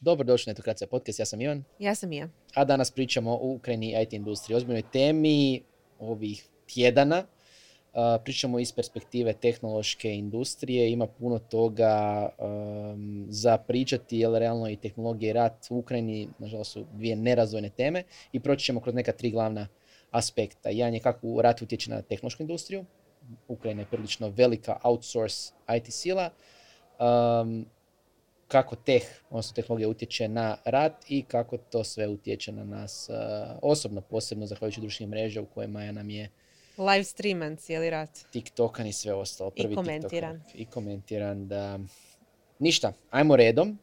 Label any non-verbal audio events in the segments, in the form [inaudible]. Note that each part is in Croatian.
Dobrodošli na Etokracija podcast, ja sam Ivan. Ja sam Ija. A danas pričamo o Ukrajini i IT industriji. Ozbiljnoj temi ovih tjedana. Uh, pričamo iz perspektive tehnološke industrije. Ima puno toga um, za pričati, jer realno i tehnologija i rat u Ukrajini, nažalost, su dvije nerazvojne teme. I proći ćemo kroz neka tri glavna aspekta. Jedan je kako rat utječe na tehnološku industriju. Ukrajina je prilično velika outsource IT sila. Um, kako teh, odnosno tehnologija utječe na rat i kako to sve utječe na nas uh, osobno, posebno zahvaljujući društvenim mreža u kojima nam je Live streaman cijeli rat. TikTokan i sve ostalo. I komentiran. TikTokan. I komentiran da... Ništa, ajmo redom. Uh,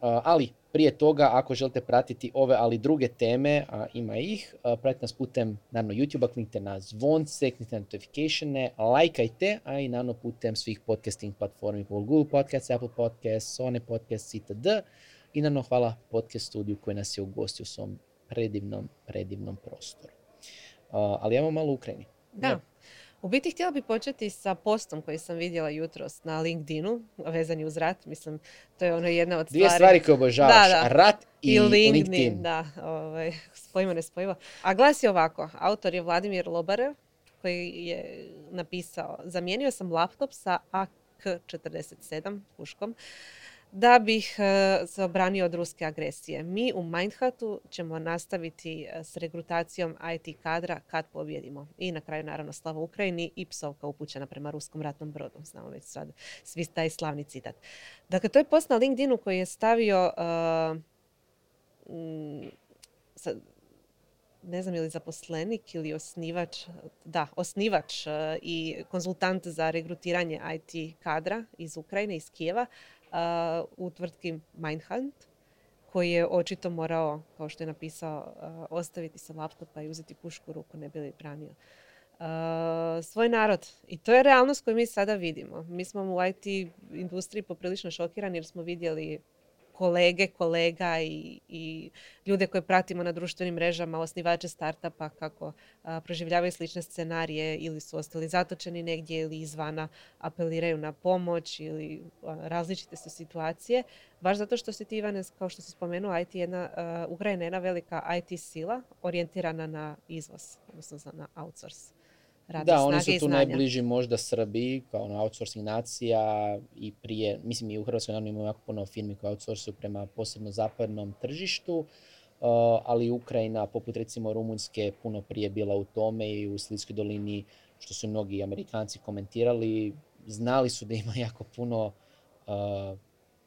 ali prije toga, ako želite pratiti ove, ali druge teme, a ima ih, pratite nas putem, naravno, YouTube-a, kliknite na zvonce, kliknite na notificatione, lajkajte, a i naravno putem svih podcasting platformi, Google Podcast, Apple Podcast, Sony Podcast, itd. I naravno hvala podcast studiju koji nas je ugostio u svom predivnom, predivnom prostoru. Uh, ali imamo malo u Ukrajini. Da. U biti htjela bi početi sa postom koji sam vidjela jutros na LinkedInu, vezani uz rat. Mislim, to je ono jedna od stvari... Dvije stvari koje obožavaš, Da, da. rat i, I LinkedIn, LinkedIn. da, ovaj, spojivo nespojivo. A glasi ovako, autor je Vladimir Lobarev, koji je napisao, zamijenio sam laptop sa AK-47 puškom, da bih se obranio od ruske agresije. Mi u Mindhatu ćemo nastaviti e, s regrutacijom IT kadra kad pobjedimo. I na kraju naravno slava Ukrajini i psovka upućena prema ruskom ratnom brodu. Znamo već sad svi taj slavni citat. Dakle, to je post na LinkedInu koji je stavio e, sad, ne znam je li zaposlenik ili osnivač, da, osnivač e, i konzultant za regrutiranje IT kadra iz Ukrajine, iz Kijeva, u tvrtki Mindhunt, koji je očito morao, kao što je napisao, ostaviti se laptopa i uzeti pušku u ruku, ne bi li branio svoj narod. I to je realnost koju mi sada vidimo. Mi smo u IT industriji poprilično šokirani jer smo vidjeli kolege, kolega i, i ljude koje pratimo na društvenim mrežama, osnivače startupa kako a, proživljavaju slične scenarije ili su ostali zatočeni negdje ili izvana apeliraju na pomoć ili a, različite su situacije. Baš zato što si ti, Ivane, kao što si spomenuo, IT je jedna, a, Ukrajina je jedna velika IT sila orijentirana na izvoz, odnosno na outsource. Radne Da, oni su snage i tu znanja. najbliži možda Srbiji, kao ono outsourcing nacija i prije, mislim i u Hrvatskoj naravno imamo jako puno firmi koje outsourcuju prema posebno zapadnom tržištu, uh, ali Ukrajina, poput recimo Rumunjske, puno prije bila u tome i u Slitskoj dolini, što su mnogi Amerikanci komentirali, znali su da ima [laughs] jako puno uh,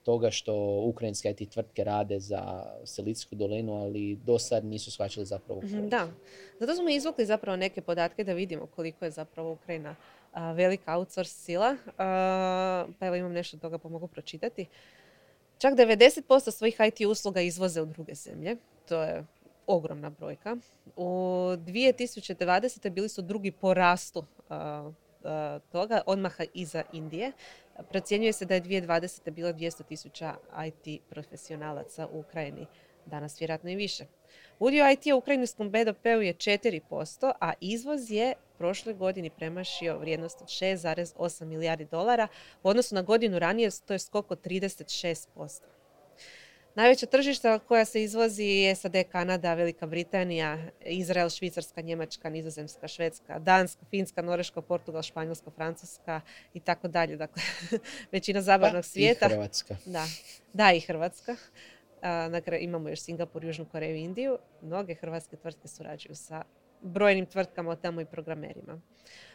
toga što ukrajinske IT tvrtke rade za Silitsku dolinu, ali do sad nisu shvaćali zapravo Mhm, koliko. Da, zato smo izvukli zapravo neke podatke da vidimo koliko je zapravo Ukrajina a, velika outsource sila. A, pa evo imam nešto od toga pa mogu pročitati. Čak 90% svojih IT usluga izvoze u druge zemlje. To je ogromna brojka. U 2020. bili su drugi po rastu toga, odmaha iza Indije. Procjenjuje se da je 2020. bilo 200 tisuća IT profesionalaca u Ukrajini. Danas vjerojatno i više. Udio IT u ukrajinskom BDP-u je 4%, a izvoz je prošle godini premašio vrijednost od 6,8 milijardi dolara. U odnosu na godinu ranije to je skok od 36%. Najveća tržišta koja se izvozi je SAD, Kanada, Velika Britanija, Izrael, Švicarska, Njemačka, Nizozemska, Švedska, Danska, Finska, Norveška, Portugal, Španjolska, Francuska i tako dalje. Dakle, [laughs] većina zapadnog Pa i svijeta. Hrvatska. Da, da i Hrvatska. Kraju imamo još Singapur, Južnu Koreju i Indiju. Mnoge hrvatske tvrtke surađuju sa brojnim tvrtkama od tamo i programerima.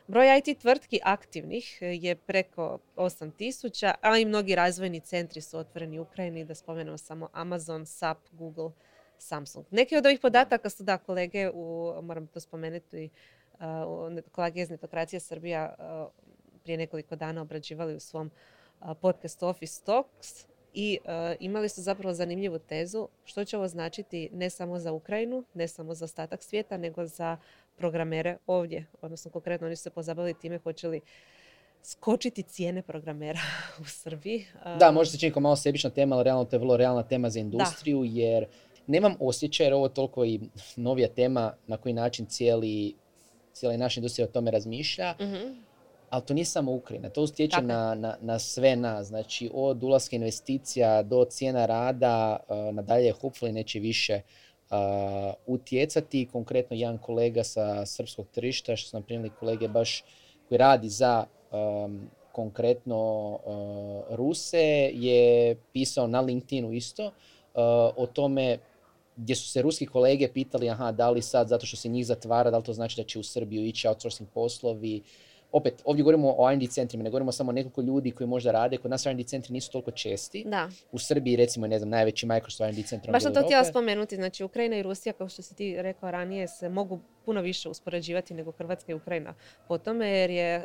Broj IT tvrtki aktivnih je preko 8000, a i mnogi razvojni centri su otvoreni u Ukrajini, da spomenemo samo Amazon, SAP, Google, Samsung. Neki od ovih podataka su da kolege, u, moram to spomenuti, u- kolege iz Netokracije Srbija a, prije nekoliko dana obrađivali u svom a, podcastu Office Talks i imali su zapravo zanimljivu tezu što će ovo značiti ne samo za Ukrajinu, ne samo za ostatak svijeta, nego za programere ovdje. Odnosno, konkretno oni su se pozabavili time hoće li skočiti cijene programera [laughs] u Srbiji. Da, možda se čini kao malo sebična tema, ali realno to je vrlo realna tema za industriju, jer nemam osjećaj, jer ovo je toliko i [laughs] novija tema na koji način cijeli, cijela naša industrija o tome razmišlja, mhm. ali to nije samo Ukrajina, to utječe na, na, na sve nas, znači od ulaska investicija do cijena rada, nadalje hopefully neće više utjecati. Konkretno jedan kolega sa srpskog tržišta, što su nam primili kolege baš koji radi za um, konkretno uh, Ruse, je pisao na LinkedInu isto uh, o tome gdje su se ruski kolege pitali aha, da li sad zato što se njih zatvara, da li to znači da će u Srbiju ići outsourcing poslovi. Opet, ovdje govorimo o R&D centrima, ne govorimo samo o nekoliko ljudi koji možda rade, kod nas R&D centri nisu toliko česti. Da, U Srbiji, recimo, ne znam, najveći Microsoft R&D centar. baš sam to htjela spomenuti. Znači, Ukrajina i Rusija, kao što si ti rekao ranije, se mogu puno više uspoređivati nego Hrvatska i Ukrajina po tome, jer je e,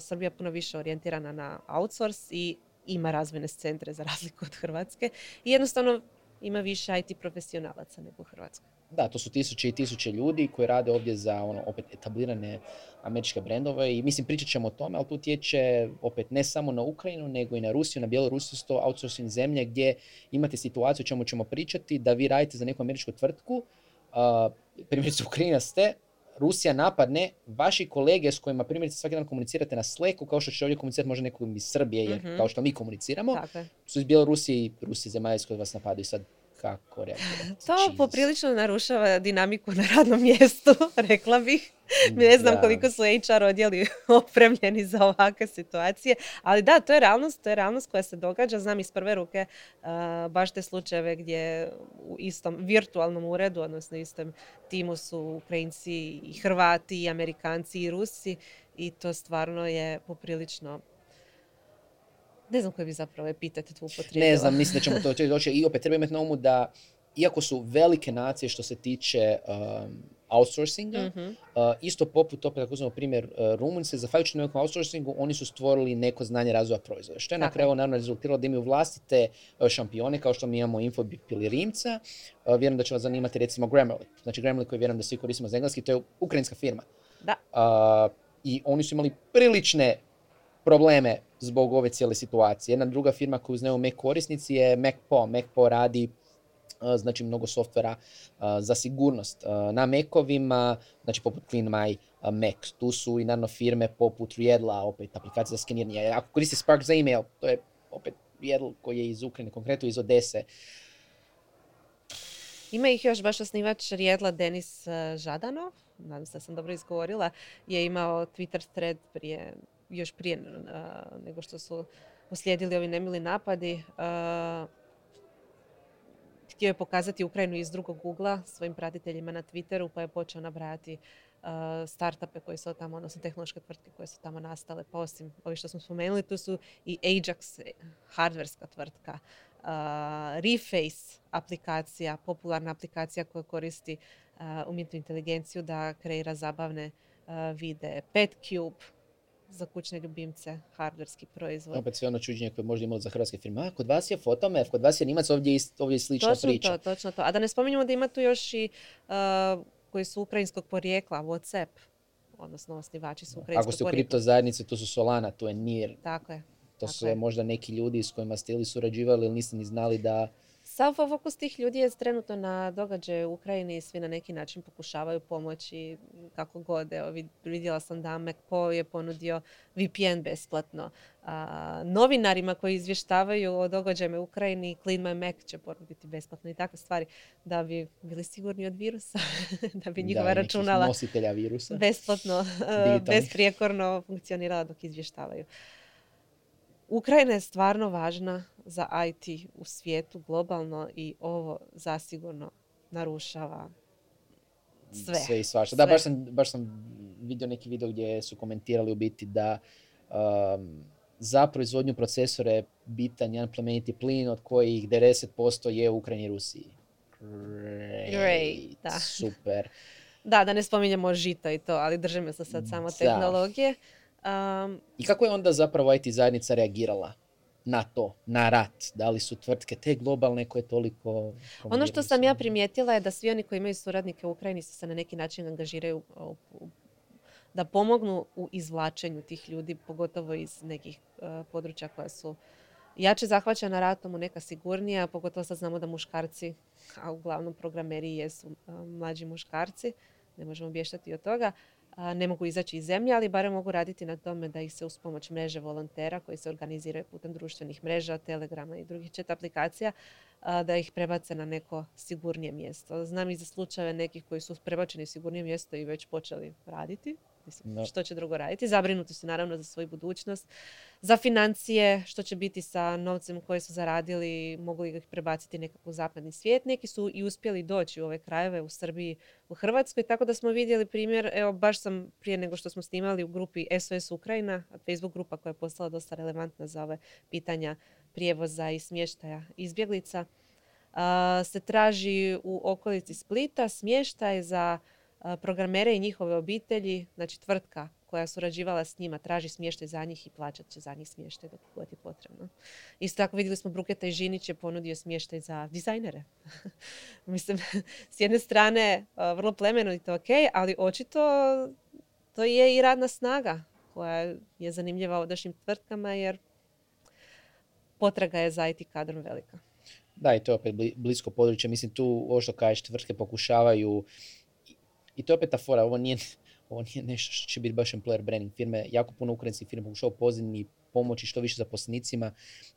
Srbija puno više orijentirana na outsource i ima razvojne centre za razliku od Hrvatske. I jednostavno ima više IT profesionalaca nego u Hrvatskoj. Da, to su tisuće i tisuće ljudi koji rade ovdje za ono, opet etablirane američke brendove i mislim pričat ćemo o tome, ali tu utječe opet ne samo na Ukrajinu, nego i na Rusiju, na Bjelorusiju, su to outsourcing zemlje gdje imate situaciju o čemu ćemo pričati, da vi radite za neku američku tvrtku, uh, primjerice Ukrajina ste, Rusija napadne, vaši kolege s kojima primjerice svaki dan komunicirate na Slacku, kao što će ovdje komunicirati možda nekom iz Srbije, jer Mhm. kao što mi komuniciramo, Tako su iz Bjelorusije i Rusije zemalja s koje vas napadaju sad kako reagirati? To Jesus. poprilično narušava dinamiku na radnom mjestu, [laughs] rekla bih. Ne znam Da. koliko su HR odjeli [laughs] opremljeni za ovakve situacije, ali da, to je realnost, to je realnost koja se događa. Znam iz prve ruke a, baš te slučajeve gdje u istom virtualnom uredu, odnosno istom timu su Ukrajinci i Hrvati i Amerikanci i Rusi i to stvarno je poprilično ne znam koji bi zapravo epitete tu upotrijebila. Ne znam, mislim da ćemo to doći. I opet treba imati na umu da, iako su velike nacije što se tiče um, outsourcinga, Mhm. uh, isto poput, opet ako uzmemo primjer uh, Rumunjske, zahvaljujući nekom outsourcingu, oni su stvorili neko znanje razvoja proizvoda. Što je na Tako kraju naravno rezultiralo da imaju vlastite uh, šampione, kao što mi imamo Infobip ili Rimca. Uh, vjerujem da će vas zanimati recimo Grammarly. Znači Grammarly koji vjerujem da svi koristimo za engleski, to je ukrajinska firma. Da. Uh, I oni su imali prilične probleme zbog ove cijele situacije. Jedna druga firma koju znaju Mac korisnici je MacPo. MacPo radi uh, znači mnogo softvera uh, za sigurnost uh, na Macovima, znači poput CleanMy Mac. Tu su i naravno firme poput Riedla, opet aplikacija za skeniranje. Ako koristi Spark za email, to je opet Riedl koji je iz Ukrajine, konkretno iz Odese. Ima ih još baš osnivač Rijedla Denis Žadanov, nadam se da sam dobro izgovorila, je imao Twitter thread prije, još prije eh, nego što su uslijedili ovi nemili napadi. eh, htio je pokazati Ukrajinu iz drugog ugla svojim pratiteljima na Twitteru, pa je počeo nabrajati uh, startupe koji su tamo, odnosno tehnološke tvrtke koje su tamo nastale. Pa osim ovi što smo spomenuli, tu su i Ajax, hardverska tvrtka, uh, Reface aplikacija, popularna aplikacija koja koristi uh, umjetnu inteligenciju da kreira zabavne uh, videe. PetCube za kućne ljubimce, hardverski proizvod. Opet sve ono čuđenje koje možda imali za hrvatske firme. A, kod vas je Fotomef, kod vas je Nimac, ovdje je, ovdje je slična Točno priča. to, točno to. A da ne spominjemo da ima tu još i uh, koji su ukrajinskog porijekla, WhatsApp, odnosno osnivači su ukrajinskog Ako ste u porijekla. kripto zajednici, tu su Solana, tu je NIR, Tako je. to Tako su je. možda neki ljudi s kojima ste ili surađivali ili niste ni znali da... Sav fokus tih ljudi je trenutno na događaju u Ukrajini i svi na neki način pokušavaju pomoći kako god. Evo, vid- vidjela sam da MacPo je ponudio VPN besplatno. A, novinarima koji izvještavaju o događajima u Ukrajini Clean My Mac će ponuditi besplatno i takve stvari da bi bili sigurni od virusa, [laughs] da bi njihova da, računala nositelja virusa. besplatno, [laughs] Digitalnih. besprijekorno funkcionirala dok izvještavaju. Ukrajina je stvarno važna za IT u svijetu globalno i ovo zasigurno narušava sve. Sve i svašta. Da, baš sam, baš sam vidio neki video gdje su komentirali u biti da um, za proizvodnju procesora je bitan jedan plemeniti plin od kojih 90% je u Ukrajini i Rusiji. Great, Great, da. Super. [laughs] Da, da ne spominjemo žito i to, ali držimo se sad samo Da. tehnologije. Um, I kako je onda zapravo IT zajednica reagirala na to, na rat? Da li su tvrtke te globalne koje toliko... Ono što sam ja primijetila je da svi oni koji imaju suradnike u Ukrajini se se na neki način angažiraju da pomognu u izvlačenju tih ljudi, pogotovo iz nekih eh, područja koja su jače zahvaćena ratom u neka sigurnija, pogotovo sad znamo da muškarci, a uglavnom programeri jesu eh, mlađi muškarci, ne možemo bještati od toga, ne mogu izaći iz zemlje, ali barem mogu raditi na tome da ih se uz pomoć mreže volontera koji se organiziraju putem društvenih mreža, telegrama i drugih chat aplikacija, da ih prebace na neko sigurnije mjesto. Znam i za slučajeve nekih koji su prebačeni u sigurnije mjesto i već počeli raditi. Mislim, Da. Što će drugo raditi? Zabrinuti su naravno za svoju budućnost, za financije, što će biti sa novcem koje su zaradili, mogu li ih prebaciti nekako u zapadni svijet. Neki su i uspjeli doći u ove krajeve u Srbiji, u Hrvatskoj, tako da smo vidjeli primjer, evo baš sam prije nego što smo snimali u grupi SOS Ukrajina, Facebook grupa koja je postala dosta relevantna za ove pitanja prijevoza i smještaja izbjeglica, se traži u okolici Splita smještaj za programere i njihove obitelji, znači tvrtka koja surađivala s njima traži smještaj za njih i plaćat će za njih smještaj dok god je potrebno. Isto tako vidjeli smo Bruketa i Žinić je ponudio smještaj za dizajnere. [laughs] Mislim, [laughs] s jedne strane vrlo plemenito ok, ali očito to je i radna snaga koja je zanimljiva odašnjim tvrtkama jer potraga je za IT kadrom velika. Da, i to je opet bli- blisko područje. Mislim, tu, ovo što kažeš, tvrtke pokušavaju, i- to je opet ta fora, ovo nije, [laughs] ovo nije nešto što će biti baš employer branding firme. Jako puno ukrajinskih firma pokušava pozivni pomoći što više zaposlenicima.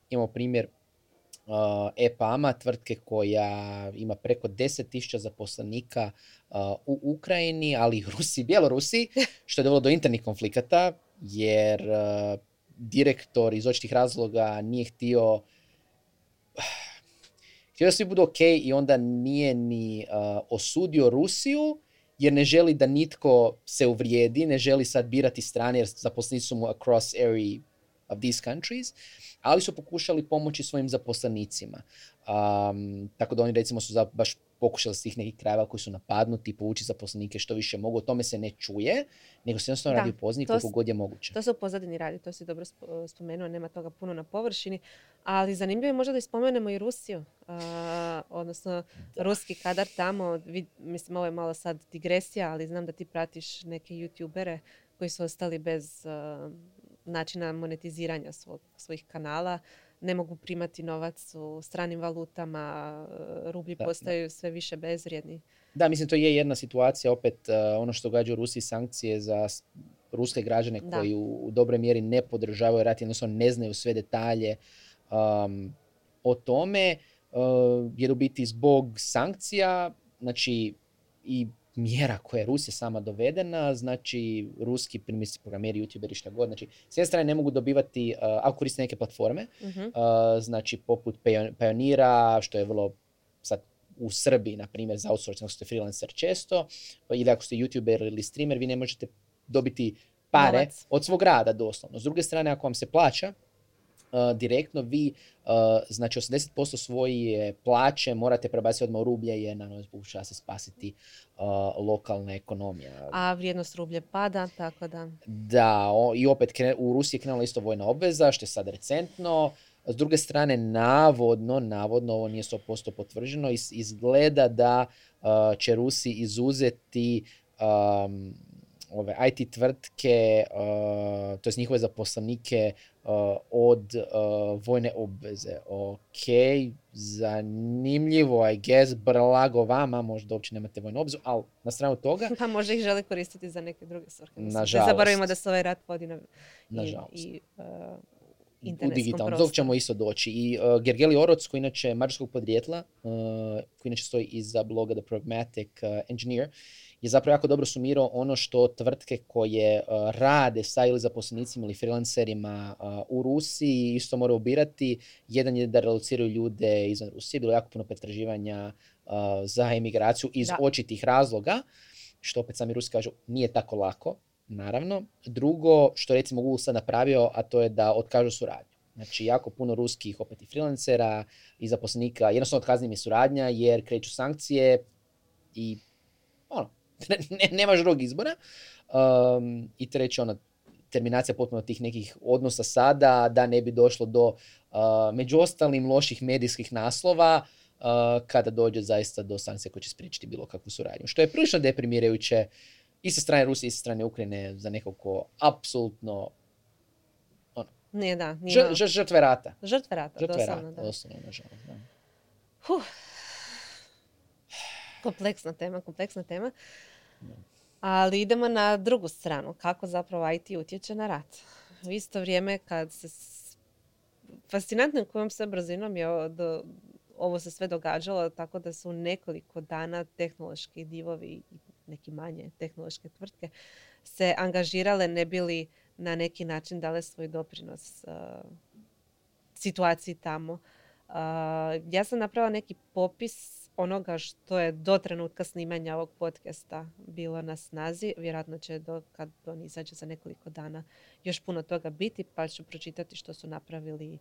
Imamo primjer uh, EPAMA, tvrtke koja ima preko 10.000 zaposlenika uh, u Ukrajini, ali i Rusiji i Bjelorusiji, [laughs] što je dovelo do internih konflikata, jer uh, direktor iz očitih razloga nije htio [sighs] htio da svi budu ok i onda nije ni uh, osudio Rusiju jer ne želi da nitko se uvrijedi, ne želi sad birati strane jer zaposlenici su mu across area of these countries, ali su pokušali pomoći svojim zaposlenicima. Um, tako da oni recimo su za, baš pokušali s tih nekih krajeva koji su napadnuti povući zaposlenike što više mogu. O tome se ne čuje, nego se jednostavno Da, radi to koliko god je moguće. To se u pozadini radi, to si dobro spo- spomenuo, nema toga puno na površini, ali zanimljivo je možda da ispomenemo i Rusiju, a, odnosno ruski kadar tamo, vid- mislim ovo je malo sad digresija, ali znam da ti pratiš neke youtubere koji su ostali bez a, načina monetiziranja svog, svojih kanala, ne mogu primati novac u stranim valutama, a, rublji Da, da. postaju sve više bezvrijedni. Da, mislim to je jedna situacija, opet uh, ono što događa u Rusiji sankcije za ruske građane Da. koji u, u dobroj mjeri ne podržavaju rat, jednostavno ne znaju sve detalje um, o tome, uh, jer u biti zbog sankcija, znači i mjera koja je Rusija sama dovedena, znači ruski primjerice programeri, youtuberi, šta god, znači s jedne strane ne mogu dobivati, uh, ako koriste neke platforme, Mhm. Uh, znači poput Pio- Pionira, što je vrlo sad u Srbiji, na primjer, za outsourcing, ako ste freelancer često, pa ili ako ste youtuber ili streamer, vi ne možete dobiti pare Novac. od svog rada doslovno. S druge strane, ako vam se plaća, direktno vi, uh, znači 80% svoje plaće morate prebaciti odmah u rublje jer naravno pokušava se spasiti uh, lokalna ekonomija. A vrijednost rublje pada, tako da... Da, o, i opet kre- u Rusiji je krenula isto vojna obveza, što je sad recentno. S druge strane, navodno, navodno, ovo nije 100% potvrđeno, iz- izgleda da uh, će Rusi izuzeti um, ove IT tvrtke, uh, to jest njihove zaposlenike uh, od uh, vojne obveze. Ok, zanimljivo, I guess, brlago vama, možda uopće nemate vojnu obvezu, ali na stranu toga, [laughs] Pa možda ih žele koristiti za neke druge svrhe. Nažalost. zaboravimo da se ovaj rat vodi na, i, Nažalost. i uh, u digitalnom. Dok ćemo isto doći. I uh, Gergeli Oroc, koji inače mađarskog podrijetla, uh, koji inače stoji iza bloga The Pragmatic uh, Engineer, je zapravo jako dobro sumirao ono što tvrtke koje uh, rade sa ili zaposlenicima ili freelancerima uh, u Rusiji isto moraju birati. Jedan je da relociraju ljude izvan Rusije. Bilo je jako puno pretraživanja uh, za emigraciju iz Da. očitih razloga, što opet sami Rusi kažu nije tako lako, naravno. Drugo, što recimo Google sad napravio, a to je da otkažu suradnju. Znači, jako puno ruskih opet i freelancera i zaposlenika, jednostavno otkazna im je suradnja jer kreću sankcije i ono, [laughs] ne, nemaš drugog izbora. Um, I treće, ono, terminacija potpuno tih nekih odnosa sada, da ne bi došlo do, uh, među ostalim, loših medijskih naslova, uh, kada dođe zaista do sankcija koje će spriječiti bilo kakvu suradnju. Što je prilično deprimirajuće i sa strane Rusije i sa strane Ukrajine za nekog ko apsolutno Nije, da. Nije žr- žrtve rata. Žrtve rata, Žrtve doslovno, rata, da. doslovno, nažalost. Da. Huh. Kompleksna tema, kompleksna tema. Ali idemo na drugu stranu, kako zapravo IT utječe na rat. U isto vrijeme kad se... Fascinantno kojom sve brzinom je ovo se sve događalo, tako da su nekoliko dana tehnološki divovi i neki manje tehnološke tvrtke se angažirale ne bili na neki način dale svoj doprinos uh, situaciji tamo. Uh, ja sam napravila neki popis onoga što je do trenutka snimanja ovog podcasta bilo na snazi. Vjerojatno će do, kad on izađe za nekoliko dana još puno toga biti, pa ću pročitati što su napravili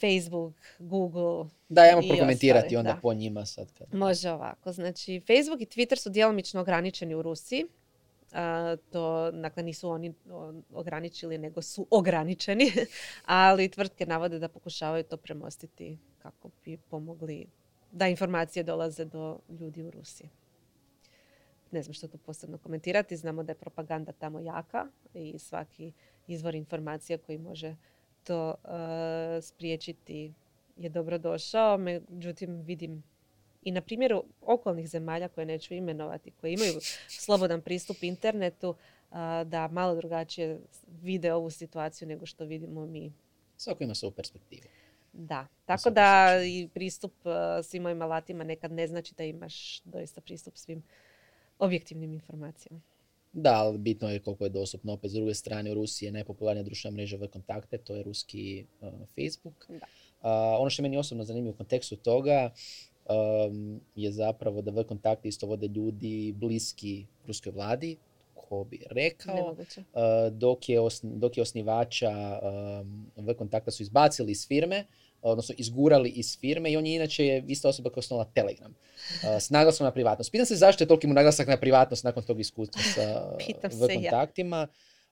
Facebook, Google Da, ja prokomentirati onda po njima sad. Kad... Može ovako. Znači, Facebook i Twitter su djelomično ograničeni u Rusiji. to, dakle, nisu oni ograničili, nego su ograničeni. [laughs] Ali tvrtke navode da pokušavaju to premostiti kako bi pomogli da informacije dolaze do ljudi u Rusiji. Ne znam što tu posebno komentirati. Znamo da je propaganda tamo jaka i svaki izvor informacija koji može to uh, spriječiti je dobro došao. Međutim, vidim i na primjeru okolnih zemalja koje neću imenovati, koje imaju slobodan pristup internetu, uh, da malo drugačije vide ovu situaciju nego što vidimo mi. Svako ima svoju perspektivu. Da, tako da i pristup uh, svim ovim alatima nekad ne znači da imaš doista pristup svim objektivnim informacijama. Da, ali bitno je koliko je dostupno. Opet s druge strane u Rusiji je najpopularnija društvena mreža v kontakte, to je ruski uh, Facebook. Da. Uh, ono što je meni osobno zanimljivo u kontekstu toga um, je zapravo da v kontakte isto vode ljudi bliski ruskoj vladi, ko bi rekao, uh, dok, je dok je osnivača um, v kontakta su izbacili iz firme, odnosno izgurali iz firme i on je inače ista osoba koja je osnovala Telegram. Uh, s naglasom na privatnost. Pitam se zašto je toliki mu naglasak na privatnost nakon tog iskustva sa [laughs] v kontaktima,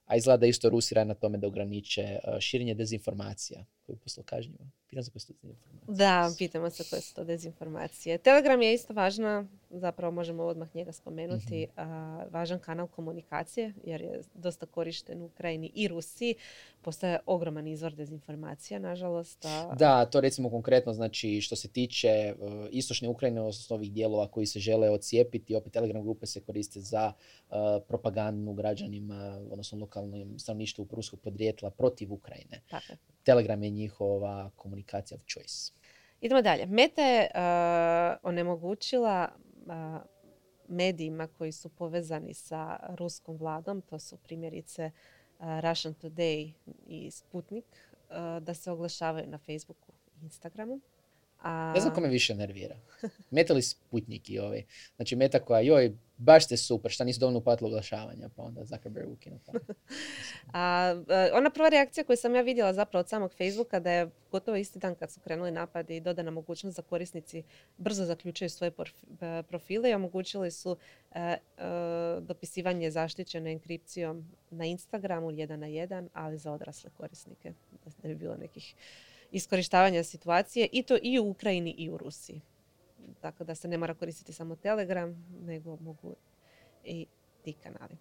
a izgleda da isto Rusi na tome da ograniče širenje dezinformacija koji kažnjivo. Pitam se koje su to dezinformacije. Da, pitamo se koje su to dezinformacije. Telegram je isto važna, zapravo možemo odmah njega spomenuti, mm važan kanal komunikacije jer je dosta korišten u Ukrajini i Rusiji. Postaje ogroman izvor dezinformacija, nažalost. Da, to recimo konkretno znači što se tiče uh, istočne Ukrajine, odnosno ovih dijelova koji se žele ocijepiti, opet Telegram grupe se koriste za uh, propagandu građanima, odnosno lokalnom stanovništvu ruskog podrijetla protiv Ukrajine. Tako. Telegram je njihova komunikacija of choice. Idemo dalje. Meta je uh, onemogućila uh, medijima koji su povezani sa ruskom vladom, to su primjerice uh, Russian Today i Sputnik, da se oglašavaju na Facebooku i Instagramu. A... Ne znam ko me više nervira. Meta li Sputnik i ovaj. Znači meta koja, joj, baš ste super, šta nisu dovoljno uplatili oglašavanja, pa onda Zuckerberg ukinu [laughs] A, e, ona prva reakcija koju sam ja vidjela zapravo od samog Facebooka da je gotovo isti dan kad su krenuli napadi i dodana mogućnost da korisnici brzo zaključuju svoje e, profile i omogućili su e, dopisivanje zaštićene enkripcijom na Instagramu jedan na jedan, ali za odrasle korisnike, da ne bi bilo nekih iskorištavanja situacije i to i u Ukrajini i u Rusiji. Tako da se ne mora koristiti samo Telegram, nego mogu i ti kanali.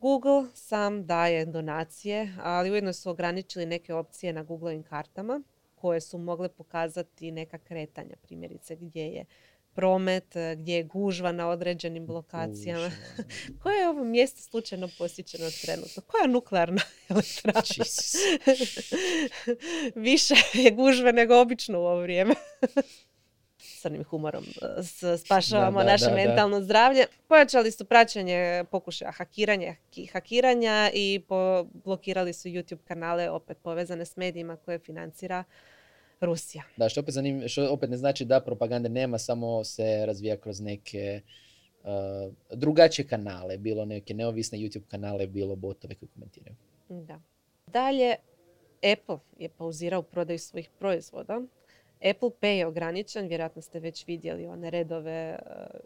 Google sam daje donacije, ali ujedno su ograničili neke opcije na Googleovim kartama koje su mogle pokazati neka kretanja, primjerice gdje je promet, gdje je gužva na određenim lokacijama. [laughs] Koje je ovo mjesto slučajno posjećeno trenutno? Koja nuklearna [laughs] elektrana? [laughs] Više je gužve nego obično u ovo vrijeme crnim humorom e, spašavamo naše mentalno zdravlje. Pojačali su praćenje pokušaja hakiranja, hakiranja i blokirali su YouTube kanale opet povezane s medijima koje financira Rusija. Da, što opet, zanim, što opet ne znači da propagande nema, samo se razvija kroz neke uh, drugačije kanale, bilo neke neovisne YouTube kanale, bilo botove koji komentiraju. Da. Dalje, Apple je pauzirao prodaju svojih proizvoda Apple Pay je ograničen, vjerojatno ste već vidjeli one redove uh,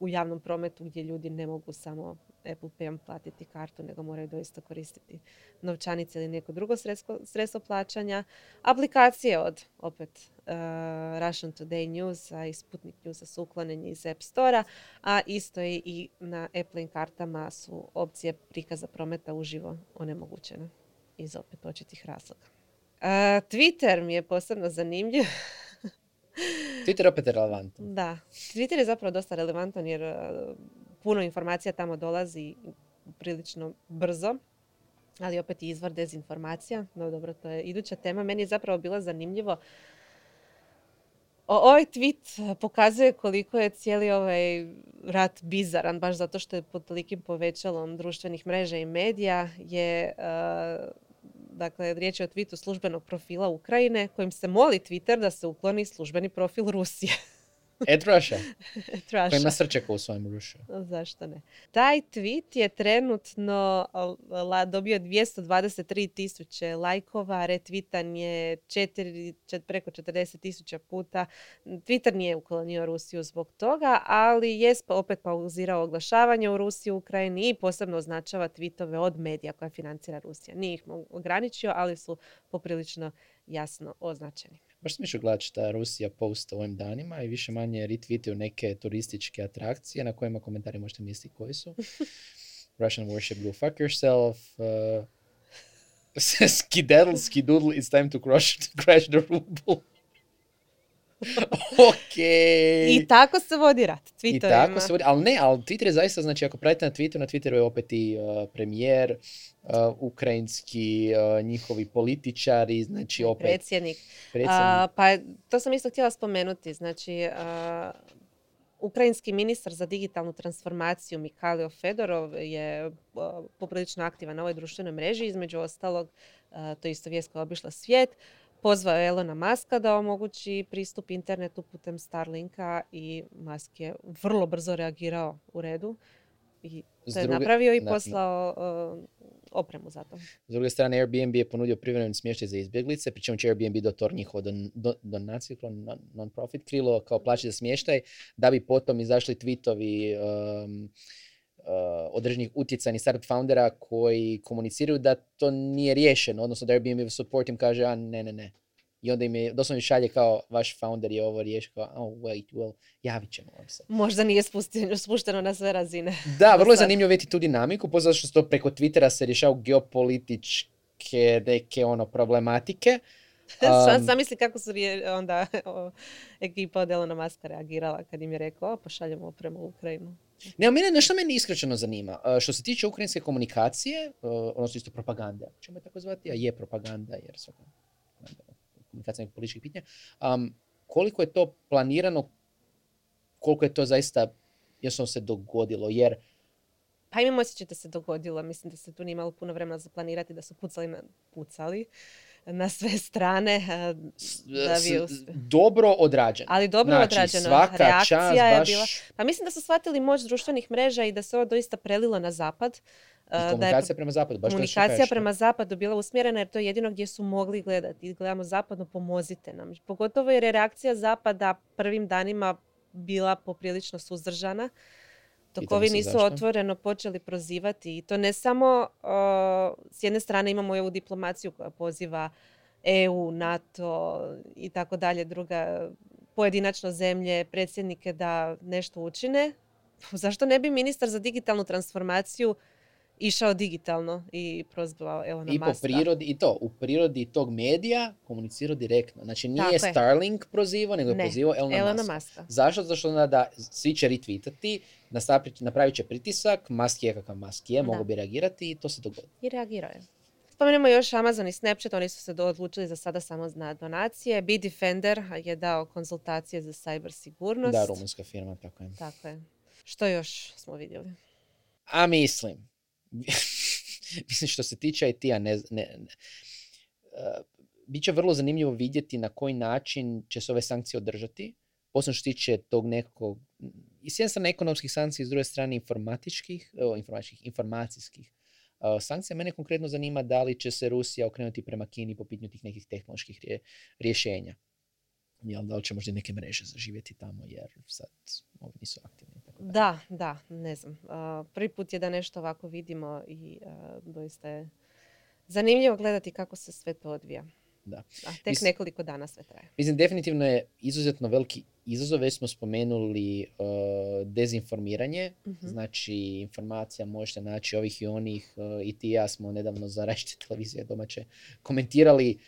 u javnom prometu gdje ljudi ne mogu samo Apple Payom platiti kartu, nego moraju doista koristiti novčanice ili neko drugo sredstvo, sredstvo plaćanja. Aplikacije od, opet, uh, Russian Today News i Sputnik News su uklonjeni iz App Store-a, a isto i na Apple kartama su opcije prikaza prometa uživo onemogućene iz opet očitih razloga. Twitter mi je posebno zanimljiv. Twitter opet je relevantan. Da. Twitter je zapravo dosta relevantan jer puno informacija tamo dolazi prilično brzo, ali opet i izvor dezinformacija. No dobro, to je iduća tema. Meni je zapravo bilo zanimljivo Ovaj tweet pokazuje koliko je cijeli ovaj rat bizaran, baš zato što je pod tolikim povećalom društvenih mreža i medija je dakle, riječ je o tweetu službenog profila Ukrajine kojim se moli Twitter da se ukloni službeni profil Rusije. [laughs] Ed Russia. Ed Russia. Koji ima srčeka u svojem Russia. Zašto ne? Taj tweet je trenutno la, dobio 223 tisuće lajkova, retvitan je četiri, čet, preko 40 tisuća puta. Twitter nije uklonio Rusiju zbog toga, ali je opet pauzirao oglašavanje u Rusiji, u Ukrajini i posebno označava tweetove od medija koja financira Rusija. Nije ih ograničio, ali su poprilično jasno označeni. Baš sam išao gledati šta Rusija posta ovim danima i više manje retweetuju neke turističke atrakcije na kojima komentari možete misliti koji su. [laughs] Russian worship, go fuck yourself. Uh, [laughs] skidaddle, skidoodle, it's time to crash, crash the ruble. [laughs] ok. I tako se vodi rat. Twitterima. I tako se vodi, ali ne, ali Twitter je zaista, znači ako pratite na Twitteru, na Twitteru je opet i uh, premijer, uh, ukrajinski, uh, njihovi političari, znači opet... Predsjednik. Predsjednik. pa to sam isto htjela spomenuti, znači... Ukrajinski ministar za digitalnu transformaciju Mikhailo Fedorov je poprilično aktivan na ovoj društvenoj mreži. Između ostalog, to je isto vijest koja obišla svijet pozvao je Elona Maska da omogući pristup internetu putem Starlinka i Musk je vrlo brzo reagirao u redu i to je napravio i poslao uh, opremu za to. S druge strane, Airbnb je ponudio privremeni smještaj za izbjeglice, pri čemu će Airbnb do tor njihovo donaciju, non-profit krilo kao plaći za smještaj, da bi potom izašli tweetovi um, određenih utjecajnih startup foundera koji komuniciraju da to nije riješeno, odnosno da Airbnb support im kaže, a ne, ne, ne. I onda im je, doslovno šalje kao, vaš founder je ovo riješio, kao, oh, wait, well, javit ćemo vam se. Možda nije spušteno na sve razine. [laughs] Da, vrlo je zanimljivo vidjeti tu dinamiku, pozato što to preko Twittera se rješava geopolitičke neke ono problematike. [laughs] Um, Sam misli kako su onda o, ekipa od Elona Muska reagirala kad im je rekao, pošaljemo opremu u Ukrajinu. Ne, mene, nešto meni iskreno zanima. Što se tiče ukrajinske komunikacije, odnosno isto propagande, ćemo je tako zvati, a je propaganda, jer svaka komunikacija nekih političkih pitanja, um, koliko je to planirano, koliko je to zaista jednostavno se dogodilo, jer pa imam osjećaj da se dogodilo. Mislim da se tu nije imalo puno vremena za planirati, da su pucali na, pucali na sve strane. Da bi dobro odrađeno. Ali dobro znači, odrađeno. Svaka Reakcija čast, je baš... bila... Pa mislim da su shvatili moć društvenih mreža i da se ovo doista prelilo na zapad. I komunikacija prema zapadu. Baš komunikacija prema zapadu bila usmjerena jer to je jedino gdje su mogli gledati. Gledamo zapadno, pomozite nam. Pogotovo jer je reakcija zapada prvim danima bila poprilično suzdržana dok ovi nisu otvoreno počeli prozivati i to ne samo s jedne strane imamo ovu diplomaciju koja poziva EU, NATO i tako dalje, druga pojedinačno zemlje, predsjednike da nešto učine. [laughs] Zašto ne bi ministar za digitalnu transformaciju išao digitalno i prozvao Elona I po prirodi, i to, u prirodi tog medija komunicirao direktno. Znači nije Tako Starlink prozivao, nego je prozivao Elona, Elona Muska. Zašto? Zašto onda da svi će retweetati, napravit će pritisak, Musk je kakav Musk je, mogu bi reagirati i to se dogodi. I reagirao je. Spomenemo još Amazon i Snapchat, oni su se odlučili za sada samo na donacije. Defender je dao konzultacije za cyber sigurnost. Da, rumunska firma, tako je. Tako je. Što još smo vidjeli? A mislim, [laughs] mislim što se tiče IT-a, ne, ne, ne. Uh, bit će vrlo zanimljivo vidjeti na koji način će se ove sankcije održati, posebno što se tiče tog nekog, i s jedne ekonomskih sankcija, s druge strane informatičkih, o, informatičkih, informacijskih uh, sankcija. Mene konkretno zanima da li će se Rusija okrenuti prema Kini po pitanju tih nekih tehnoloških rješenja jel, da li će možda neke mreže zaživjeti tamo jer sad ovi nisu aktivni. Tako da. da, da, ne znam. Uh, prvi put je da nešto ovako vidimo i uh, doista je zanimljivo gledati kako se sve to odvija. Da. A tek Mis, nekoliko dana sve traje. Mislim, definitivno je izuzetno veliki izazov. Već smo spomenuli uh, dezinformiranje. Uh-huh. Znači, informacija možete naći ovih i onih. Uh, I ti i ja smo nedavno za različite televizije domaće komentirali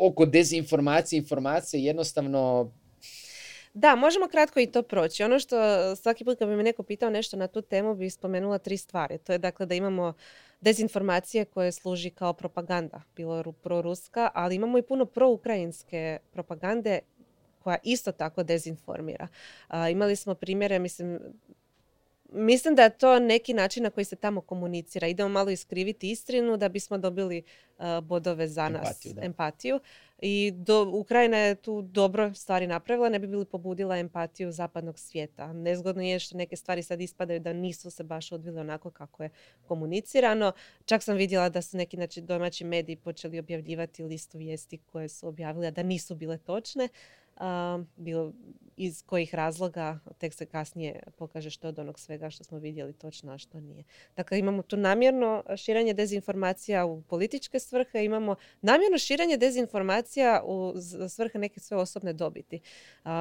oko dezinformacije, informacije jednostavno Da, možemo kratko i to proći. Ono što svaki put kad bi me neko pitao nešto na tu temu bi spomenula tri stvari. To je dakle da imamo dezinformacije koje služi kao propaganda, bilo proruska, ali imamo i puno proukrajinske propagande koja isto tako dezinformira. imali smo primjere, mislim, Mislim da je to neki način na koji se tamo komunicira. Idemo malo iskriviti istinu da bismo dobili bodove za nas, empatiju. I do, Ukrajina je tu dobro stvari napravila, ne bi bili pobudila empatiju zapadnog svijeta. Nezgodno je što neke stvari sad ispadaju da nisu se baš odvile onako kako je komunicirano. Čak sam vidjela da su neki znači, domaći mediji počeli objavljivati listu vijesti koje su objavili, a da nisu bile točne bilo iz kojih razloga, tek se kasnije pokaže što od onog svega što smo vidjeli točno, a što nije. Dakle, imamo tu namjerno širenje dezinformacija u političke svrhe, imamo namjerno širenje dezinformacija u svrhe neke sve osobne dobiti.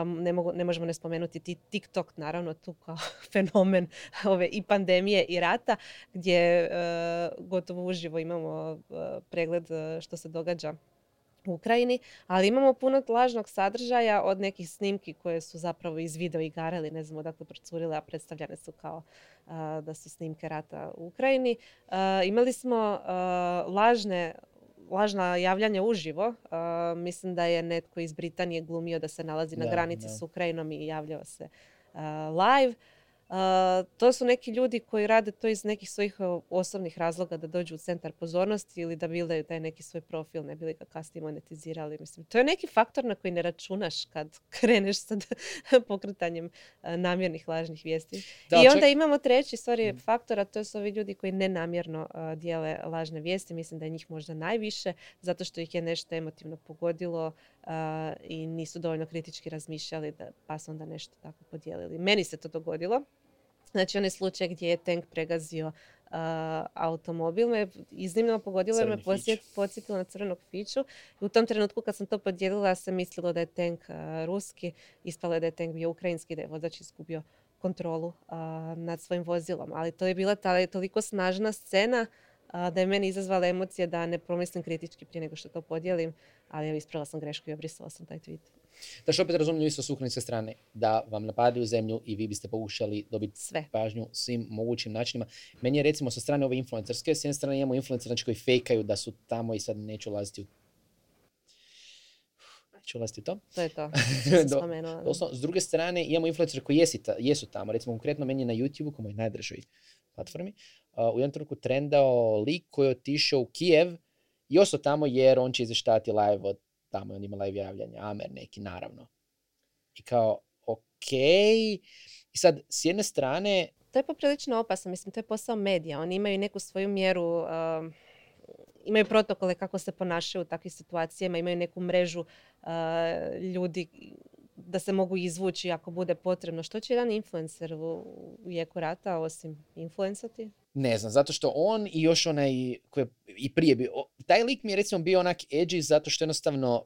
ne, mogu, ne možemo ne spomenuti TikTok, naravno, tu kao [laughs] fenomen ove i pandemije i rata, gdje e, gotovo uživo imamo e, pregled e, što se događa Ukrajini, ali imamo puno lažnog sadržaja od nekih snimki koje su zapravo iz video igara ili ne znam odakle procurile, a predstavljane su kao da su snimke rata u Ukrajini. imali smo lažne lažna javljanja uživo. mislim da je netko iz Britanije glumio da se nalazi na granici s Ukrajinom i javljao se live to su neki ljudi koji rade to iz nekih svojih e, osobnih razloga da dođu u centar pozornosti ili da bildaju taj neki svoj profil, ne bili ga kasnije monetizirali. Mislim, to je neki faktor na koji ne računaš kad [laughs] kreneš sa [laughs] pokretanjem e, namjernih lažnih vijesti. I onda imamo treći sorry, mm. faktor, a to su ovi ljudi koji nenamjerno uh, dijele lažne vijesti. Mislim da je njih možda najviše, zato što ih je nešto emotivno pogodilo i nisu dovoljno kritički razmišljali da pa su onda nešto tako podijelili. Meni se to dogodilo. Znači onaj slučaj gdje je tank pregazio uh, automobil me iznimno pogodilo jer me podsjetilo na crvenog fiću. U tom trenutku kad sam to podijelila sam mislila da je tank ruski, ispalo je da je tank bio ukrajinski, da je vozač izgubio kontrolu nad svojim vozilom. Ali to je bila ta, toliko snažna scena da je meni izazvala emocije da ne promislim kritički prije nego što to podijelim, ali evo ispravila sam grešku i obrisala sam taj tweet. Da što opet razumijem isto s strane, da vam napadaju zemlju i vi biste pokušali dobiti Sve. pažnju svim mogućim načinima. Meni je recimo sa strane ove influencerske, s jedne strane imamo influencer znači koji fejkaju da su tamo i sad neću ulaziti u neću ulaziti u to. To je to. [laughs] Do, s druge strane imamo influencer koji jesu, jesu tamo. Recimo konkretno meni na YouTube, koji je najdržoj platformi, u jednom trenutku trendao lik koji je otišao u Kijev i ostao tamo jer on će izveštati live od tamo on ima live javljanja, Amer neki, naravno. I kao, ok. I sad, s jedne strane... To je poprilično opasno, mislim, to je posao medija. Oni imaju neku svoju mjeru, um, imaju protokole kako se ponašaju u takvim situacijama, imaju neku mrežu uh, ljudi da se mogu izvući ako bude potrebno. Što će jedan influencer u, jeku rata osim influencati? Ne znam, zato što on i još onaj koji i prije bio, taj lik mi je recimo bio onak edgy zato što jednostavno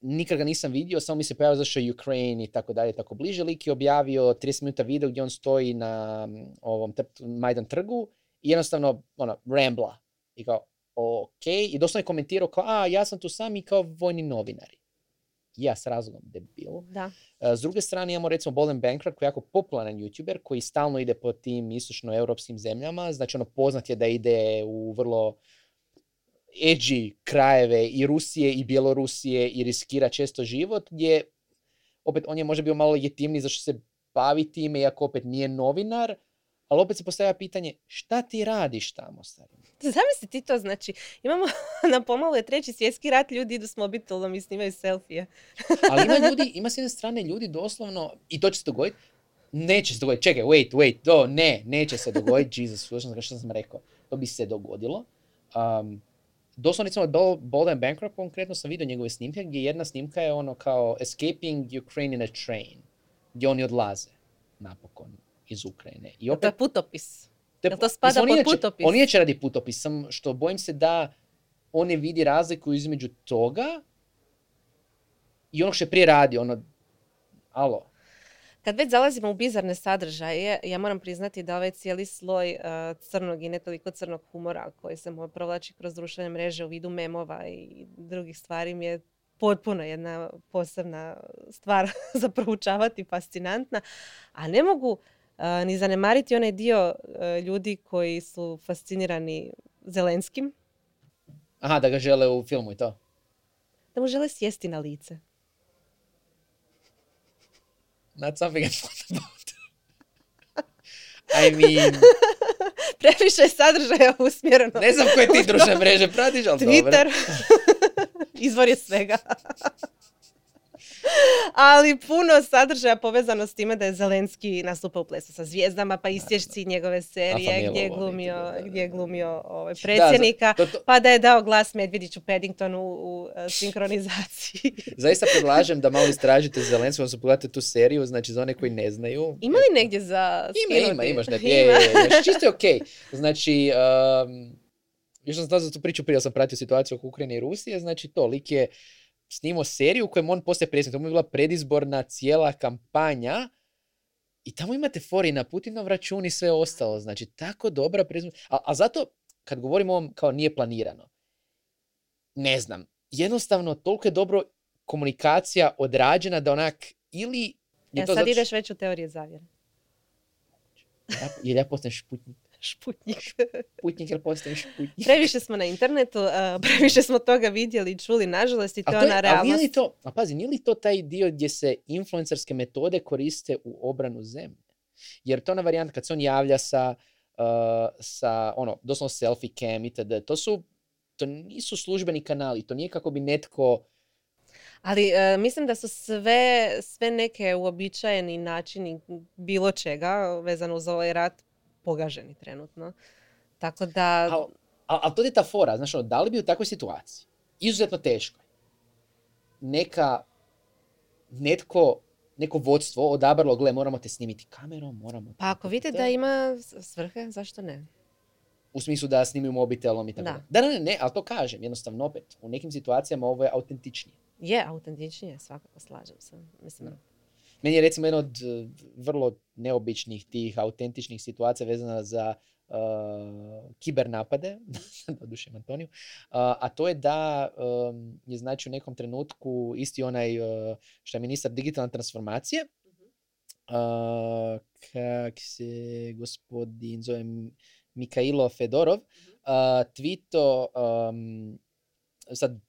nikad ga nisam vidio, samo mi se pojavio zašto je Ukraine i tako dalje, tako bliže. Lik je objavio 30 minuta video gdje on stoji na ovom Majdan trgu i jednostavno ono, rambla. I kao, ok. I doslovno je komentirao kao, a ja sam tu sam i kao vojni novinari ja s razlogom debil. Da. E, s druge strane imamo recimo Bolden Bankrupt koji je jako popularan youtuber koji stalno ide po tim istočnoeuropskim zemljama. Znači ono poznat je da ide u vrlo edgy krajeve i Rusije i Bjelorusije i riskira često život gdje opet on je možda bio malo jetimni zašto se bavi time iako opet nije novinar, ali opet se postavlja pitanje šta ti radiš tamo, stari? [laughs] Zamisli ti to, znači, imamo [laughs] na pomalo je treći svjetski rat, ljudi idu s mobitelom i snimaju selfije. [laughs] ali ima ljudi, ima s jedne strane ljudi doslovno, i to će se dogoditi, neće se dogoditi, čekaj, wait, wait, to ne, neće se dogoditi, Jesus, slušam što sam rekao, to bi se dogodilo. Um, doslovno recimo Bold and Bankrupt, konkretno sam vidio njegove snimke, gdje jedna snimka je ono kao Escaping Ukraine in a Train, gdje oni odlaze napokon iz Ukrajine. I opet, to je putopis. To, je, to spada pod inače, putopis? On inače radi putopis, sam što bojim se da on ne vidi razliku između toga i onog što je prije radi, ono, alo. Kad već zalazimo u bizarne sadržaje, ja moram priznati da ovaj cijeli sloj uh, crnog i ne toliko crnog humora koji se provlači kroz društvene mreže u vidu memova i drugih stvari mi je potpuno jedna posebna stvar [laughs] za proučavati, fascinantna. A ne mogu ni zanemariti onaj dio a, ljudi koji su fascinirani Zelenskim, Aha, da ga žele u filmu i to. da mu žele sjesti na lice. Not something I thought about. I mean, [laughs] Previše je sadržaja usmjereno. ne znam koje ti društvene mreže pratiš, ali dobro. Twitter. [laughs] Izvor je svega. [laughs] Ali puno sadržaja povezano s time da je Zelenski nastupao u plesu sa zvijezdama, pa isješci njegove serije gdje je glumio, da, da. gdje je glumio ovaj, Da, predsjednika, za- to- to- pa da je dao glas Medvjediću Paddingtonu u, u e, sinkronizaciji. [laughs] Zaista predlažem da malo istražite Zelenskog, odnosno pogledate tu seriju, znači za one koji ne znaju. Ima li negdje za Ima, ima, imaš net, [laughs] je, je, je, je, čisto je okej. Znači, um, još sam znao za tu priču prije, sam pratio situaciju oko Ukrajine i Rusije, znači to, lik je snimao seriju u kojem on postaje predsjednik, to mu je bila predizborna cijela kampanja i tamo imate fori na Putinov račun i sve ostalo, znači tako dobra predizborna, a, a zato kad govorimo o ovom kao nije planirano, ne znam, jednostavno toliko je dobro komunikacija odrađena da onak ili je E, to sad zato ideš već u teorije zavjere. ja, jer ja postajem šputnik. Šputnik. [laughs] Putnik jer postajem šputnik. Previše smo na internetu, a, previše smo toga vidjeli i čuli, nažalost, i to A, je to ona je, a realnost. li to, a pazi, nije li to taj dio gdje se influencerske metode koriste u obranu zemlje? Jer to je ona varijanta kad se on javlja sa, uh, sa ono, doslovno selfie cam itd. To su, to nisu službeni kanali, to nije kako bi netko, Ali e, mislim da su sve, sve neke uobičajeni načini bilo čega vezano uz ovaj rat pogaženi trenutno. Tako da, ali al, al to je ta fora, znaš, ono, da li bi u takvoj situaciji, izuzetno teško, neka, netko, neko vodstvo odabralo, gle, moramo te snimiti kamerom, moramo... pa ako vide da ima svrhe, zašto ne? u smislu da snimaju mobitelom i tako. Da, da, ne, ne, ali to kažem, jednostavno opet, u nekim situacijama ovo je autentičnije. Je, autentičnije, svakako slažem se. Mislim, Da. Meni je recimo jedna od eh, vrlo neobičnih tih autentičnih situacija vezana za uh, kiber napade, [laughs] doduše Antoniju, uh, a to je da um, je znači u nekom trenutku isti onaj uh, što je ministar digitalne transformacije, uh, kak se gospodin zove Mikailo Fedorov, uh, tweeto, um, sad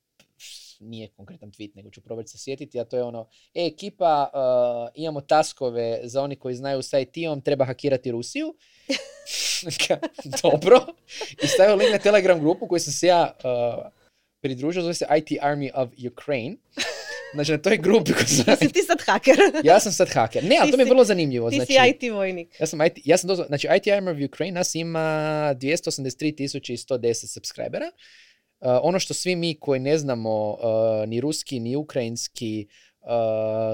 nije konkretan tweet, nego ću probati se sjetiti, a to je ono, e, ekipa, uh, imamo taskove za oni koji znaju sa IT-om, treba hakirati Rusiju. [laughs] Dobro. I stavio link na Telegram grupu koju sam se ja uh, pridružio, zove se IT Army of Ukraine. Znači, na toj grupi koju sam... Jesi ti sad haker? [laughs] Ja sam sad haker. Ne, ali Ti to mi je vrlo zanimljivo. ti znači, si IT vojnik. ja sam, IT, ja sam dozvo, znači IT Armor of Ukraine nas ima 283.110 subscribera. Uh, ono što svi mi koji ne znamo uh, ni ruski, ni ukrajinski, uh,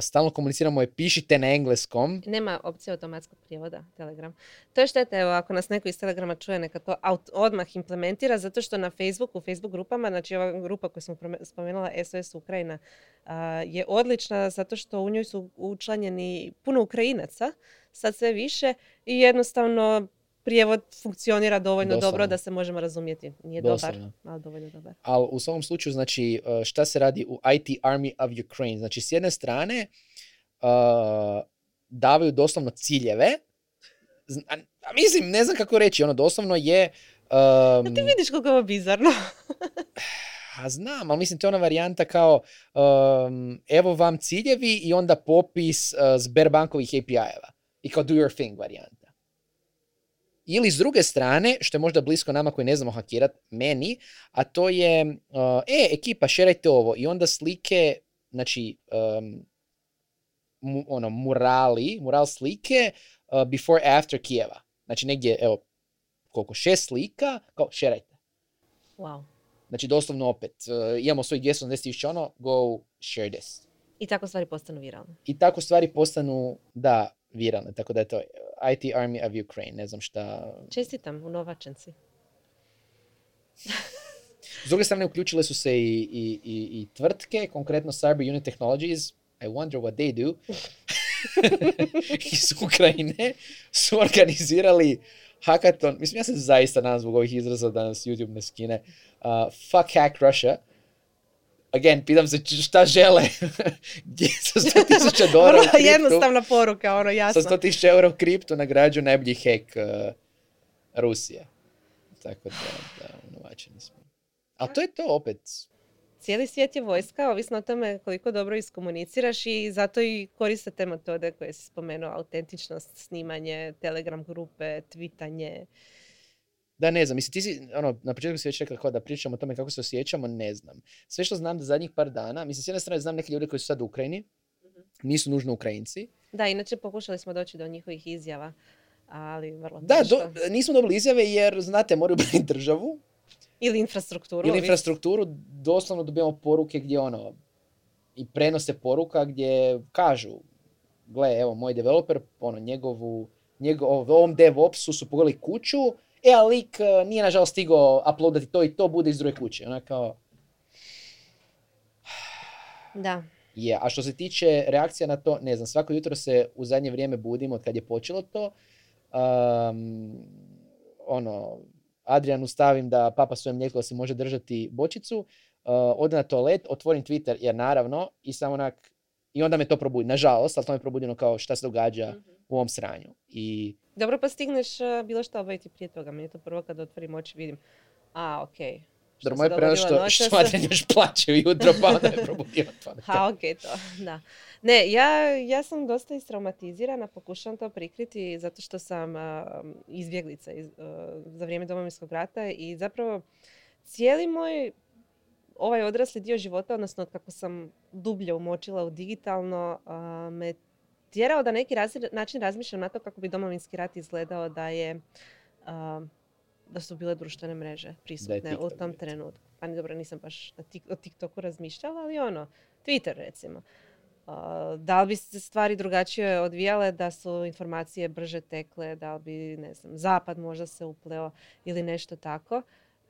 stalno komuniciramo je pišite na engleskom. Nema opcije automatskog prijevoda Telegram. To je šteta, evo, ako nas neko iz Telegrama čuje, neka to aut- odmah implementira, zato što na Facebooku, u Facebook grupama, znači ova grupa koju prome- spomenula, SOS Ukrajina, a, je odlična zato što u njoj su učlanjeni puno Ukrajinaca, sad sve više, i jednostavno prijevod funkcionira dovoljno dobro Doslovno. da se možemo razumjeti. Nije dobar, Doslovno. ali dovoljno dobar. Ali u svakom slučaju, znači, uh, šta se radi u IT Army of Ukraine? Znači, s jedne strane, uh, davaju doslovno ciljeve. Zn- A, a mislim, ne znam kako reći, ono doslovno je... Um, Ti vidiš koliko je ovo bizarno. [sighs] A znam, ali mislim to je ona varijanta kao um, evo vam ciljevi i onda popis uh, Sberbankovih API-eva. I kao do your thing varijanta. Ili s druge strane, što je možda blisko nama koji ne znamo hakirat, meni, a to je, uh, e, ekipa, šerajte ovo. I onda slike, znači, um, mu- ono, murali, mural slike uh, before after Kijeva. Znači negdje, evo, koliko, šest slika, kao šerajte. Wow. Znači, doslovno opet, uh, imamo svojih 280 tisuća ono, go share this. I tako stvari postanu viralne. I tako stvari postanu, da, viralne. Tako da je to IT Army of Ukraine, ne znam šta. Čestitam, unovačen si. S druge strane, uključile su se i, i, i, i tvrtke, konkretno Cyber Unit Technologies, I wonder what they do, [laughs] iz Ukrajine, su organizirali hackathon, mislim, ja se zaista nadam zbog ovih izraza da nas YouTube ne skine, uh, Fuck Hack Russia, again, pitam se šta žele. [laughs] Gdje sa 100.000 [laughs] dolara u Vrlo kriptu, jednostavna poruka, ono sa jasno. 100.000 eura u kriptu nagrađuju najbolji hek uh, Rusije. Tako da, da, unovačeni smo. Ali to je to opet. Cijeli svijet je vojska, ovisno o tome koliko dobro iskomuniciraš i zato i koriste te metode koje si spomenuo, autentičnost, snimanje, telegram grupe, tweetanje. Da, ne znam, mislim, ti si, ono, na početku si već rekla kao da pričamo o tome kako se osjećamo, ne znam. Sve što znam da zadnjih par dana, mislim, s jedne strane znam neke ljude koji su sad u Ukrajini, nisu nužno Ukrajinci. Da, inače pokušali smo doći do njihovih izjava, ali vrlo Da, do, nismo dobili izjave jer, znate, moraju [laughs] braniti državu Ili infrastrukturu. ili infrastrukturu, doslovno dobijamo poruke gdje ono, i prenose poruka gdje kažu, gle, evo, moj developer, ono, njegovu, njegov, ovom DevOpsu su pogledali kuću, e, a lik eh, nije nažalost stigao uploadati to i to, bude iz druge kuće. Ona kao, Da. je. A što se tiče reakcija na to, ne znam, svako jutro se u zadnje vrijeme budimo od kad je počelo to. Um, ono, Adrianu stavim da papa svoje mlijeko da se može držati bočicu, uh, ode na toalet, otvorim Twitter, jer naravno, i samo onak, i onda me to probudi. Nažalost, ali to me probudi ono kao šta se događa u ovom sranju. I Dobro pa stigneš uh, bilo što obaviti prije toga. Meni je to prvo kad otvorim oči vidim. A, okej. Dobro, se moje dogodilo što, što [laughs] još plaće ujutro, pa onda me [laughs] probudio. Ha, ok, to, da. Ne, ja, ja sam dosta istraumatizirana, pokušavam to prikriti zato što sam a, izbjeglica iz, a, za vrijeme domovinskog rata i zapravo cijeli moj ovaj odrasli dio života, odnosno od kako sam dublje umočila u digitalno, a, me tjerao da neki razli- način razmišljam na to kako bi domovinski rat izgledao da je a, da su bile društvene mreže prisutne u tom trenutku. Pa ni dobro, nisam baš na tik, o TikToku razmišljala, ali ono, Twitter recimo. A, da li bi se stvari drugačije odvijale da su informacije brže tekle, da li bi, ne znam, zapad možda se upleo ili nešto tako.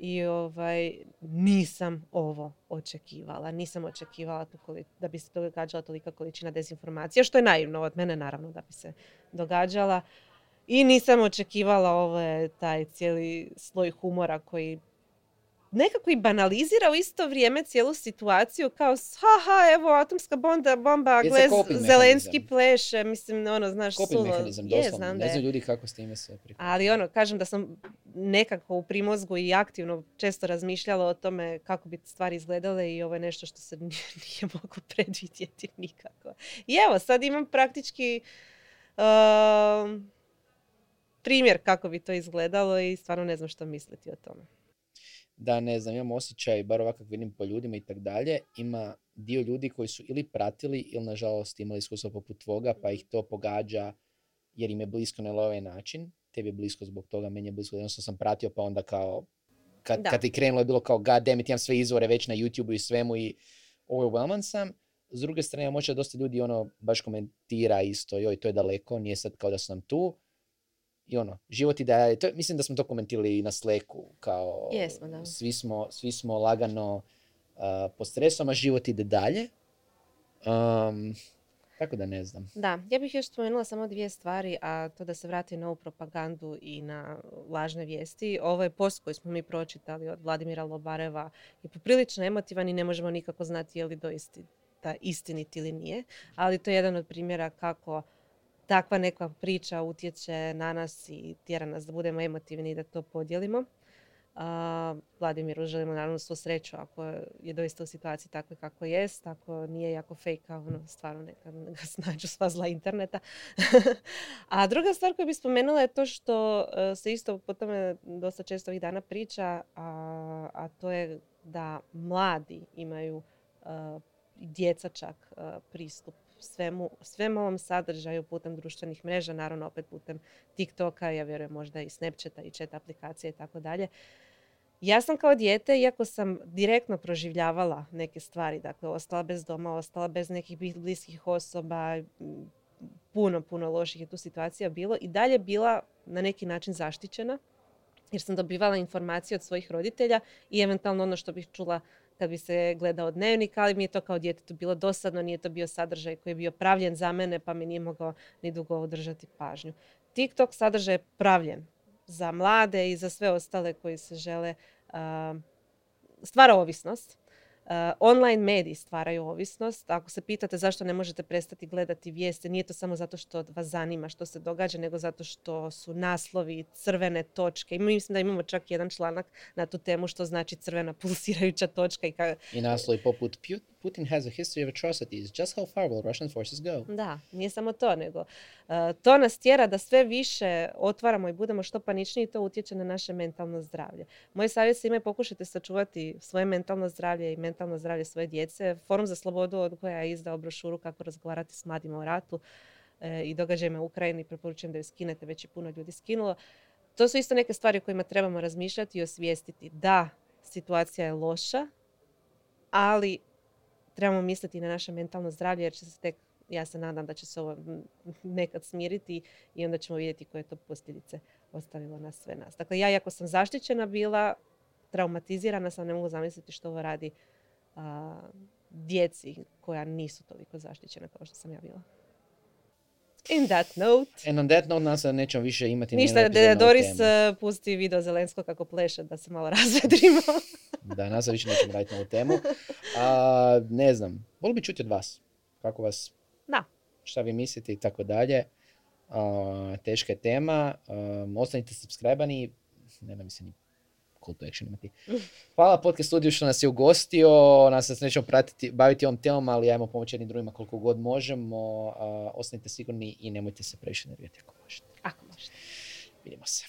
I ovaj, nisam ovo očekivala. Nisam očekivala da bi se događala tolika količina dezinformacija, što je naivno od mene naravno da bi se događala. I nisam očekivala ovaj, taj cijeli sloj humora koji nekako i banalizira u isto vrijeme cijelu situaciju kao haha evo atomska bomba, bomba Jest gle coping Zelenski pleše, mislim ono znaš Coping sulo. mehanizam, Je, doslovno. znam da Ne znaju ljudi kako s time se prihvatiti. Ali ono, kažem da sam nekako u primozgu i aktivno često razmišljala o tome kako bi stvari izgledale i ovo je nešto što se [laughs] nije, nije moglo predvidjeti nikako. I evo, sad imam praktički um, primjer kako bi to izgledalo i stvarno ne znam što misliti o tome. Da ne znam, imam osjećaj, bar ovakav vidim po ljudima i tak dalje, ima dio ljudi koji su ili pratili ili nažalost imali iskustvo poput tvoga pa ih to pogađa jer im je blisko na ovaj način. Tebi je blisko zbog toga, meni je blisko, jednostavno sam pratio pa onda kao kad, Da. kad ti krenulo je bilo kao god damn it, imam sve izvore već na YouTube i svemu i overwhelman sam. S druge strane, možda dosta ljudi ono baš komentira isto, joj, to je daleko, nije sad kao da su nam tu. I ono, život i to, je- mislim da smo to komentirali i na Slacku, kao Jesmo, da. svi, smo, svi smo lagano uh, pod stresom, a život ide dalje. Um, tako da ne znam. Da, ja bih još spomenula samo dvije stvari, a to da se vrati na ovu propagandu i na lažne vijesti. Ovo je post koji smo mi pročitali od Vladimira Lobareva je poprilično emotivan i ne možemo nikako znati je li doista istinit ili nije, ali to je jedan od primjera kako takva neka priča utječe na nas i tjera nas da budemo emotivni i da to podijelimo. A, Vladimiru želimo naravno svu sreću ako je doista u situaciji takve kako jest, ako nije jako fake, ono, stvarno neka ga [laughs] snađu sva zla interneta. [laughs] A druga stvar koju bih spomenula je to što e, se isto po tome dosta često ovih dana priča, a, a to je da mladi imaju e, i djeca čak e, pristup svemu, svemu ovom sadržaju putem društvenih mreža, naravno opet putem TikToka, ja vjerujem možda i Snapchata i chat aplikacije i tako dalje. Ja sam kao dijete, iako sam direktno proživljavala neke stvari, dakle ostala bez doma, ostala bez nekih bli- bliskih osoba, puno, puno loših je tu situacija bilo i dalje bila na neki način zaštićena jer sam dobivala informacije od svojih roditelja i eventualno ono što bih čula kad bi se gledao dnevnik, ali mi je to kao djetetu bilo dosadno, nije to bio sadržaj koji je bio pravljen za mene, pa mi nije mogao ni dugo održati pažnju. TikTok sadržaj je pravljen za mlade i za sve ostale koji se žele a, stvara ovisnost. Uh, online mediji stvaraju ovisnost. Ako se pitate zašto ne možete prestati gledati vijesti, nije to samo zato što vas zanima što se događa, nego zato što su naslovi, crvene točke. I mislim da imamo čak jedan članak na tu temu što znači crvena pulsirajuća točka. I, ka... I naslovi poput Putin has a history of atrocities. Just how far will Russian forces go? Da, nije samo to, nego uh, to nas tjera da sve više otvaramo i budemo što paničniji i to utječe na naše mentalno zdravlje. Moj savjet svima je pokušajte sačuvati svoje mentalno zdravlje i mentalno zdravlje svoje djece. Forum za slobodu od koja je izdao brošuru kako razgovarati s mladima o ratu e, i događajima u Ukrajini. Preporučujem da ju skinete, već je puno ljudi skinulo. To su isto neke stvari o kojima trebamo razmišljati i osvijestiti. Da, situacija je loša, ali trebamo misliti na naše mentalno zdravlje jer će se tek, ja se nadam da će se ovo nekad smiriti i onda ćemo vidjeti koje to posljedice ostavilo na sve nas. Dakle, ja iako sam zaštićena bila, traumatizirana sam, ne mogu zamisliti što ovo radi a, djeci koja nisu toliko zaštićena kao što sam ja bila. In that note. And on that note nas nećemo više imati Ništa, Doris uh, pusti video Zelensko kako pleše da se malo [laughs] razvedrimo. Da, nas više nećemo raditi na ovu temu. A, ne znam, volim bi čuti od vas. Kako vas... Da. Šta vi mislite i tako dalje. teška je tema. Um, ostanite subscribani. Ne da mi se ni call to action imati. Hvala podcast studiju što nas je ugostio, nas se nećemo pratiti, baviti ovom temom, ali ajmo pomoći jednim drugima koliko god možemo. Uh, ostanite sigurni i nemojte se previše nervirati ako možete. Ako možete. Vidimo se.